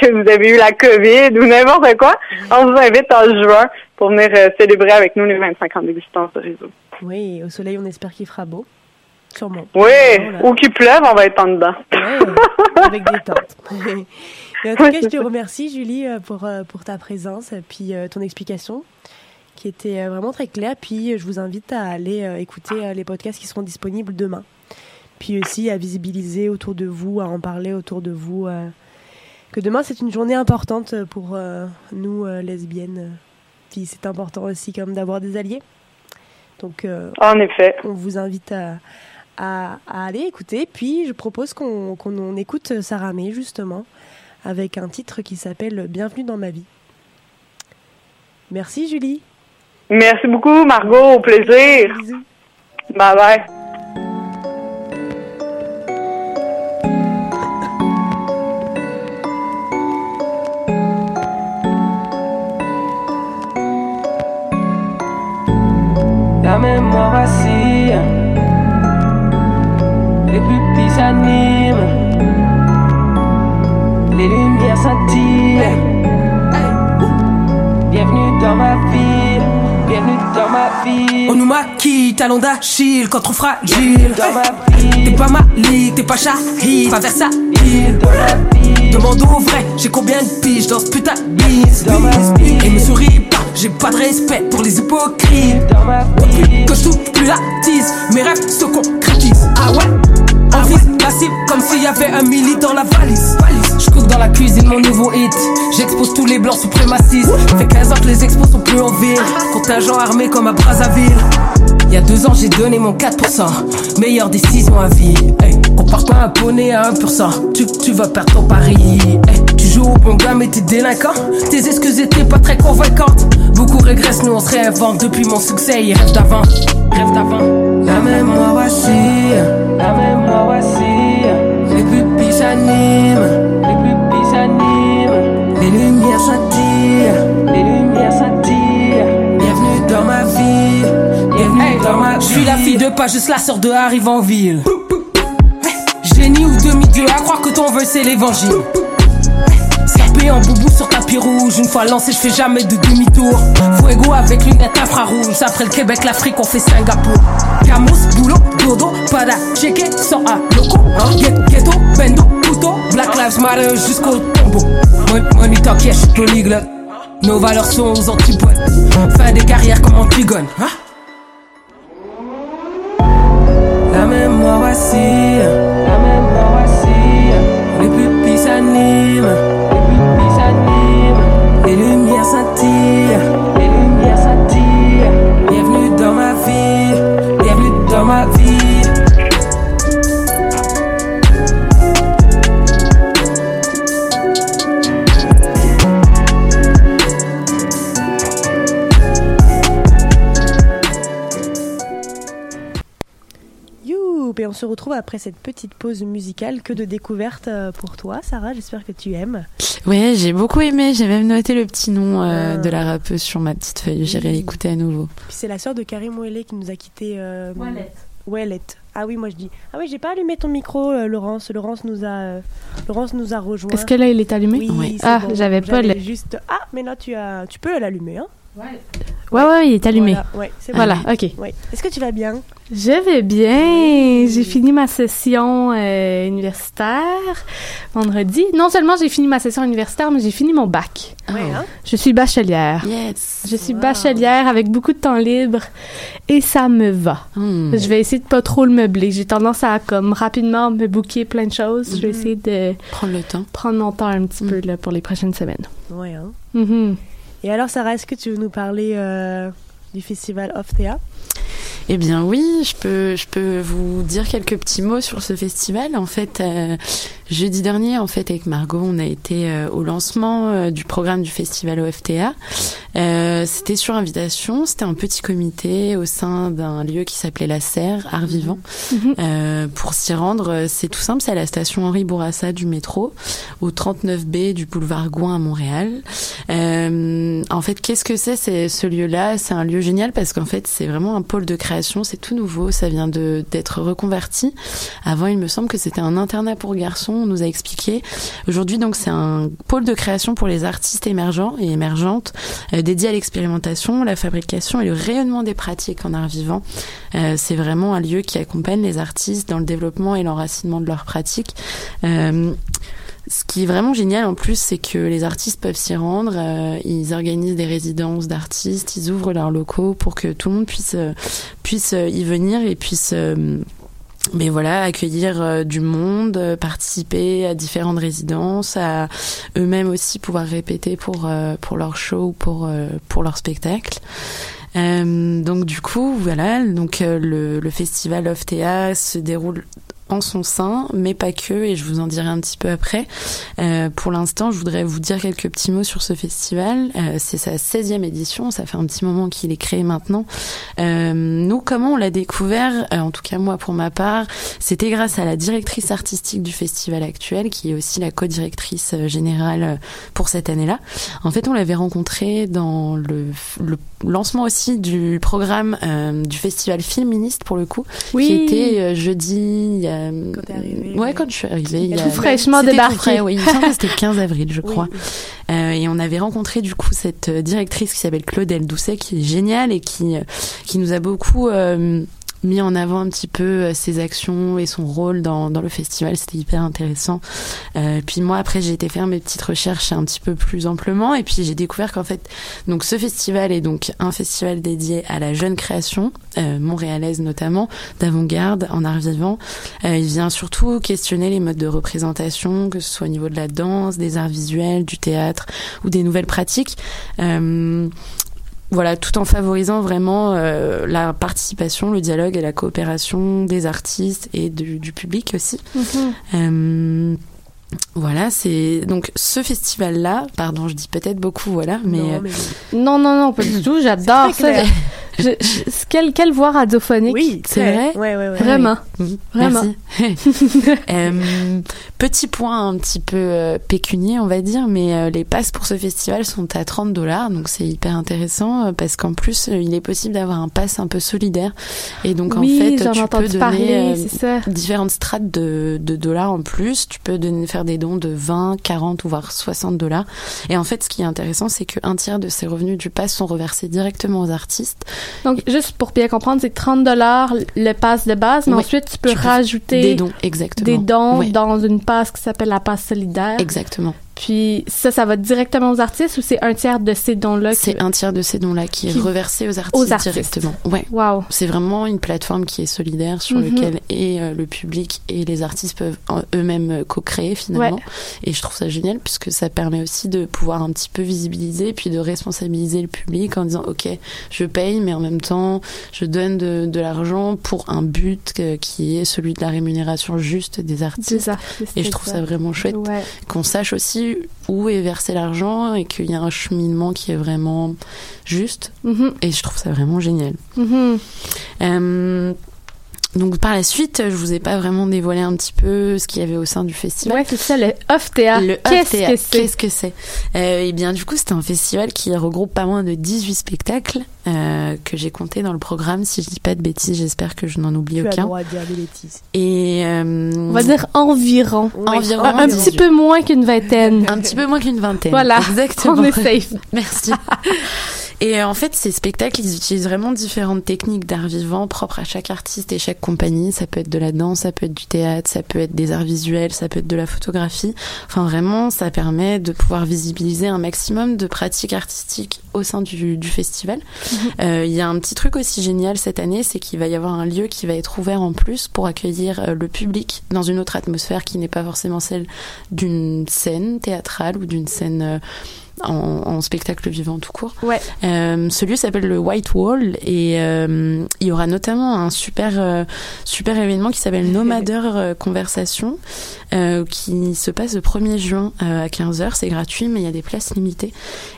que vous avez eu la COVID ou n'importe quoi, on vous invite en juin pour venir euh, célébrer avec nous les 25 ans d'existence de réseau. Oui, au soleil, on espère qu'il fera beau. Sûrement. Oui, ou qu'il pleuve, on va être en dedans. Oui, avec des tentes. en tout cas, je te remercie, Julie, euh, pour, euh, pour ta présence et puis ton explication qui était vraiment très claire. Puis je vous invite à aller écouter les podcasts qui seront disponibles demain. Puis aussi à visibiliser autour de vous, à en parler autour de vous. euh, que demain c'est une journée importante pour euh, nous euh, lesbiennes. Puis c'est important aussi comme d'avoir des alliés. Donc euh, En effet. on vous invite à, à, à aller écouter. Puis je propose qu'on écoute Sarah May justement avec un titre qui s'appelle Bienvenue dans ma vie. Merci Julie. Merci beaucoup, Margot. Au plaisir. Bisous. Bye bye. Pupilles s'animent, les lumières scintillent. Bienvenue dans ma ville, bienvenue dans ma ville. On nous maquille, talon d'Achille, contre fragile. Dans ma ville, T'es pas Malik, t'es pas Shahid, pas Versailles. dans ma ville, Demande au vrai, j'ai combien de piges dans ce putain de bise? Dans ma vie. Et me souris pas, j'ai pas de respect pour les hypocrites. dans ma ville. Que je touche plus la tise, mes rêves se concrétisent. Ah ouais? On vise la cible comme s'il y avait un milli dans la valise. Je cook dans la cuisine mon nouveau hit. J'expose tous les blancs suprémacistes. Fait 15 ans que les expos sont plus en ville. Contingent armé comme à Brazzaville. Il y a deux ans, j'ai donné mon 4%. Meilleure décision à vie. Hey, compare pas un poney à 1%. Tu, tu vas perdre ton pari. Tu joues au bon gars, mais t'es délinquant. Tes excuses étaient pas très convaincantes. Beaucoup régressent, nous on se réinvente. Depuis mon succès, ils rêvent d'avant. Rêvent d'avant. La mémoire vacille. La mémoire vacille, Les pupilles s'animent. les pupilles s'animent, Les lumières scintillent. les lumières scintillent. Bienvenue dans ma vie. Bienvenue dans ma vie. Je suis la fille de pas juste la sœur de arrive en ville. Génie ou demi-dieu, à croire que ton vœu c'est l'évangile. En boubou sur tapis rouge, une fois lancé, je fais jamais de demi-tour. Fuego avec lunettes infrarouges, après le Québec, l'Afrique, on fait Singapour. Camus, boulot, dodo, pada, checké, sans un loco. Get- Ghetto, bendo, couteau, Black Lives Matter jusqu'au tombeau. Mon- Money talk. Nos valeurs sont aux antipodes. Fin des carrières comme Antigone. Hein? La mémoire vacille, La mémoire vacille, les pupilles s'animent, se retrouve après cette petite pause musicale que de découverte euh, pour toi, Sarah. J'espère que tu aimes. Ouais, j'ai beaucoup aimé. J'ai même noté le petit nom euh, Ah. de la rappeuse sur ma petite feuille. J'irai Oui. l'écouter à nouveau. Puis c'est la sœur de Karim Ouellet qui nous a quitté. Euh, Ouellette. Ah oui, moi je dis. Ah oui, j'ai pas allumé ton micro, euh, Laurence. Laurence nous a, euh, Laurence nous a rejoint. Est-ce que là, il est allumé? Oui, Ouais. c'est Ah, bon. j'avais pas juste. Ah, mais là tu as, tu peux l'allumer, hein Ouais, ouais, il est allumé. Voilà, ouais, c'est bon. Voilà, ok. Ouais. Est-ce que tu vas bien? Je vais bien. J'ai fini ma session euh, universitaire vendredi. Non seulement j'ai fini ma session universitaire, mais j'ai fini mon bac. Ouais, hein? Je suis bachelière. Yes. Je suis Wow. bachelière avec beaucoup de temps libre et ça me va. Hmm. Je vais essayer de pas trop le meubler. J'ai tendance à comme rapidement me booker plein de choses. Je vais Mhm. essayer de Prendre le temps. prendre mon temps un petit Mm. peu là, pour les prochaines semaines. Ouais, hein? Mhm. Et alors, Sarah, est-ce que tu veux nous parler euh, du festival Off Théa? Eh bien oui, je peux, je peux vous dire quelques petits mots sur ce festival. En fait, euh, jeudi dernier, en fait, avec Margot, on a été euh, au lancement euh, du programme du festival OFTA. Euh, c'était sur invitation, c'était un petit comité au sein d'un lieu qui s'appelait la Serre, Art Vivant. Mhm. Euh, pour s'y rendre, c'est tout simple, c'est à la station Henri Bourassa du métro, au 39B du boulevard Gouin à Montréal. Euh, en fait, qu'est-ce que c'est c'est ce lieu-là? C'est un lieu génial parce qu'en fait, c'est vraiment un pôle de création, c'est tout nouveau, ça vient de d'être reconverti. Avant, il me semble que c'était un internat pour garçons, nous a expliqué. Aujourd'hui, donc, c'est un pôle de création pour les artistes émergents et émergentes, euh, dédié à l'expérimentation, la fabrication et le rayonnement des pratiques en art vivant. Euh, c'est vraiment un lieu qui accompagne les artistes dans le développement et l'enracinement de leurs pratiques. Euh, ce qui est vraiment génial en plus, c'est que les artistes peuvent s'y rendre. euh, ils organisent des résidences d'artistes, ils ouvrent leurs locaux pour que tout le monde puisse puisse y venir et puisse mais voilà, accueillir euh, du monde, euh, participer à différentes résidences, à eux-mêmes aussi pouvoir répéter pour euh, pour leur show ou pour pour leur spectacle. donc du coup, voilà, donc le, le festival of Théa se déroule en son sein, mais pas que, et je vous en dirai un petit peu après. Euh, pour l'instant, je voudrais vous dire quelques petits mots sur ce festival. Euh, c'est sa 16e édition, ça fait un petit moment qu'il est créé maintenant. Euh, nous, comment on l'a découvert, en tout cas moi pour ma part, c'était grâce à la directrice artistique du festival actuel, qui est aussi la co-directrice générale pour cette année-là. En fait, on l'avait rencontrée dans le, le, lancement aussi du programme du festival féministe, pour le coup, oui. qui était jeudi euh, quand arrivée, ouais, quand je suis arrivée. Il y a... Tout fraîchement débarqué. Frais, oui, c'était le 15 avril, je crois. Oui. Euh, et on avait rencontré du coup cette directrice qui s'appelle Claudel Doucet, qui est géniale et qui qui nous a beaucoup euh, mis en avant un petit peu euh, ses actions et son rôle dans, dans le festival. C'était hyper intéressant. Euh, puis moi, après, j'ai été faire mes petites recherches un petit peu plus amplement. Et puis, j'ai découvert qu'en fait, donc ce festival est donc un festival dédié à la jeune création, euh, montréalaise notamment, d'avant-garde, en art vivant. Euh, il vient surtout questionner les modes de représentation, que ce soit au niveau de la danse, des arts visuels, du théâtre ou des nouvelles pratiques. Voilà, tout en favorisant vraiment euh, la participation, le dialogue et la coopération des artistes et du, du public aussi. Mhm. Euh, voilà, c'est donc ce festival-là. Pardon, je dis peut-être beaucoup, voilà, mais non, euh, mais... Non, non, non, pas du tout. J'adore ça. Je, je, quelle, quelle voix radiophonique. Oui, c'est vrai. Ouais, ouais, ouais. Vraiment. Mm, Vraiment. Merci. Euh, petit point un petit peu euh, pécunier, on va dire, mais euh, les passes pour ce festival sont à 30 dollars, donc c'est hyper intéressant euh, parce qu'en plus, euh, il est possible d'avoir un pass un peu solidaire. Et donc, oui, en fait, tu peux donner parler, euh, différentes strates de, de dollars en plus. Tu peux donner, faire des dons de 20, 40 ou voire 60 dollars. Et en fait, ce qui est intéressant, c'est qu'un tiers de ces revenus du pass sont reversés directement aux artistes. Donc, juste pour bien comprendre, c'est 30 dollars le pass de base, mais Oui. ensuite, tu peux Tu rajouter Des dons, exactement. des dons dans une passe qui s'appelle la passe solidaire. Exactement. Puis ça, ça va directement aux artistes ou c'est un tiers de ces dons-là? qui- C'est un tiers de ces dons-là qui est reversé aux artistes, aux artistes. directement. Ouais. Wow. C'est vraiment une plateforme qui est solidaire sur Mhm. lequel et euh, le public et les artistes peuvent en- eux-mêmes euh, co-créer finalement. Ouais. Et je trouve ça génial puisque ça permet aussi de pouvoir un petit peu visibiliser puis de responsabiliser le public en disant ok je paye mais en même temps je donne de, de l'argent pour un but que- qui est celui de la rémunération juste des artistes. Des artistes. Et je trouve ça vraiment chouette Ouais. qu'on sache aussi où est versé l'argent et qu'il y a un cheminement qui est vraiment juste. Mhm. Et je trouve ça vraiment génial. Mhm. Euh, donc par la suite, je vous ai pas vraiment dévoilé un petit peu ce qu'il y avait au sein du festival. Ouais, c'est ça, le théâtre. Le Qu'est-ce que c'est? Qu'est-ce que c'est euh, Eh bien, du coup, c'est un festival qui regroupe pas moins de 18 spectacles euh, que j'ai compté dans le programme. Si je dis pas de bêtises, j'espère que je n'en oublie Tu as aucun. le droit de dire des bêtises. Et euh, On va dire environ. environ Un, un petit 18. peu moins qu'une vingtaine. un petit peu moins qu'une vingtaine. Voilà. exactement. On est safe. Merci. Et euh, en fait, ces spectacles, ils utilisent vraiment différentes techniques d'art vivant propres à chaque artiste et chaque compagnie. Ça peut être de la danse, ça peut être du théâtre, ça peut être des arts visuels, ça peut être de la photographie. Enfin, vraiment, ça permet de pouvoir visibiliser un maximum de pratiques artistiques au sein du, du festival. Euh, Il y a un petit truc aussi génial cette année, c'est qu'il va y avoir un lieu qui va être ouvert en plus pour accueillir euh, le public dans une autre atmosphère qui n'est pas forcément celle d'une scène théâtrale ou d'une scène euh, en, en spectacle vivant tout court. Ouais. Euh, ce lieu s'appelle le White Wall et euh, il y aura notamment un super euh, super événement qui s'appelle Nomadeur Conversation qui se passe le 1er juin à 15h. C'est gratuit mais il y a des places limitées.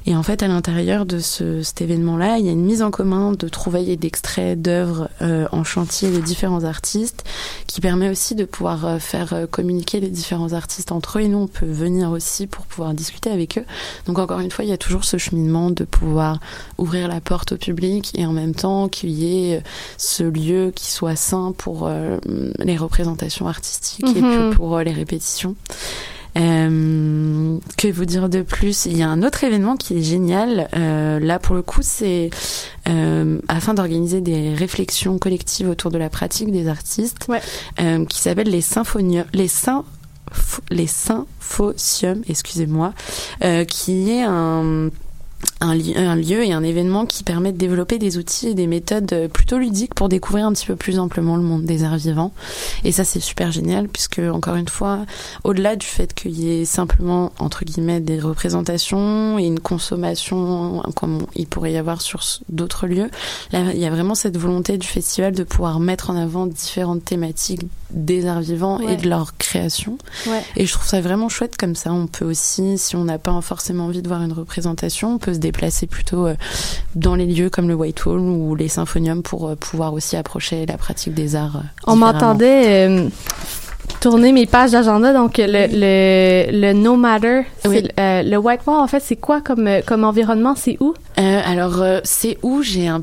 Et en fait à l'intérieur de ce, cet événement-là, il y a une mise en commun de trouvailles et d'extraits d'œuvres en chantier des différents artistes qui permet aussi de pouvoir faire communiquer les différents artistes entre eux et nous on peut venir aussi pour pouvoir discuter avec eux. Donc encore une fois, il y a toujours ce cheminement de pouvoir ouvrir la porte au public et en même temps qu'il y ait euh, ce lieu qui soit sain pour euh, les représentations artistiques et Mhm. puis pour euh, les répétitions. Euh, que vous dire de plus? Il y a un autre événement qui est génial. Euh, là, pour le coup, c'est euh, afin d'organiser des réflexions collectives autour de la pratique des artistes, Ouais. qui s'appelle les les sym- les symphosiums, excusez-moi, euh, qui est un lieu et un événement qui permet de développer des outils et des méthodes euh, plutôt ludiques pour découvrir un petit peu plus amplement le monde des arts vivants. Et ça, c'est super génial puisque, encore une fois, au-delà du fait qu'il y ait simplement, entre guillemets, des représentations et une consommation comme il pourrait y avoir sur d'autres lieux, il y a vraiment cette volonté du festival de pouvoir mettre en avant différentes thématiques des arts vivants ouais. et de leur création. Ouais. Et je trouve ça vraiment chouette comme ça. On peut aussi, si on n'a pas forcément envie de voir une représentation, on peut se déplacer plutôt euh, dans les lieux comme le Whitehall ou les symphoniums pour euh, pouvoir aussi approcher la pratique des arts. Euh, on m'entendait euh, tourner mes pages d'agenda. Donc, le, le, le No Matter, Oui. euh, le Whitehall, en fait, c'est quoi comme, comme environnement? C'est où? Euh, alors, c'est où? J'ai un